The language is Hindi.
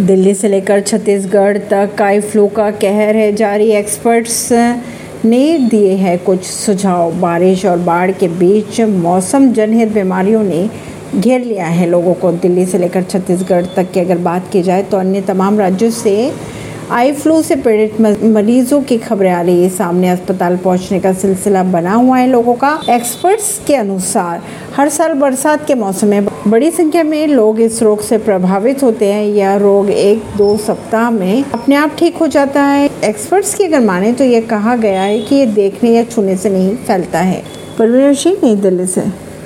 दिल्ली से लेकर छत्तीसगढ़ तक आई फ्लू का कहर है। जारी एक्सपर्ट्स ने दिए हैं कुछ सुझाव। बारिश और बाढ़ के बीच मौसम जनहित बीमारियों ने घेर लिया है। लोगों को दिल्ली से लेकर छत्तीसगढ़ तक की अगर बात की जाए तो अन्य तमाम राज्यों से आई फ्लू से पीड़ित मरीजों की खबरें आ रही है। सामने अस्पताल पहुँचने का सिलसिला बना हुआ है लोगों का। एक्सपर्ट्स के अनुसार हर साल बरसात के मौसम में बड़ी संख्या में लोग इस रोग से प्रभावित होते हैं। यह रोग एक दो सप्ताह में अपने आप ठीक हो जाता है। एक्सपर्ट्स की अगर माने तो यह कहा गया है कि ये देखने या छूने से नहीं फैलता है। परवीन सिंह, नई दिल्ली से।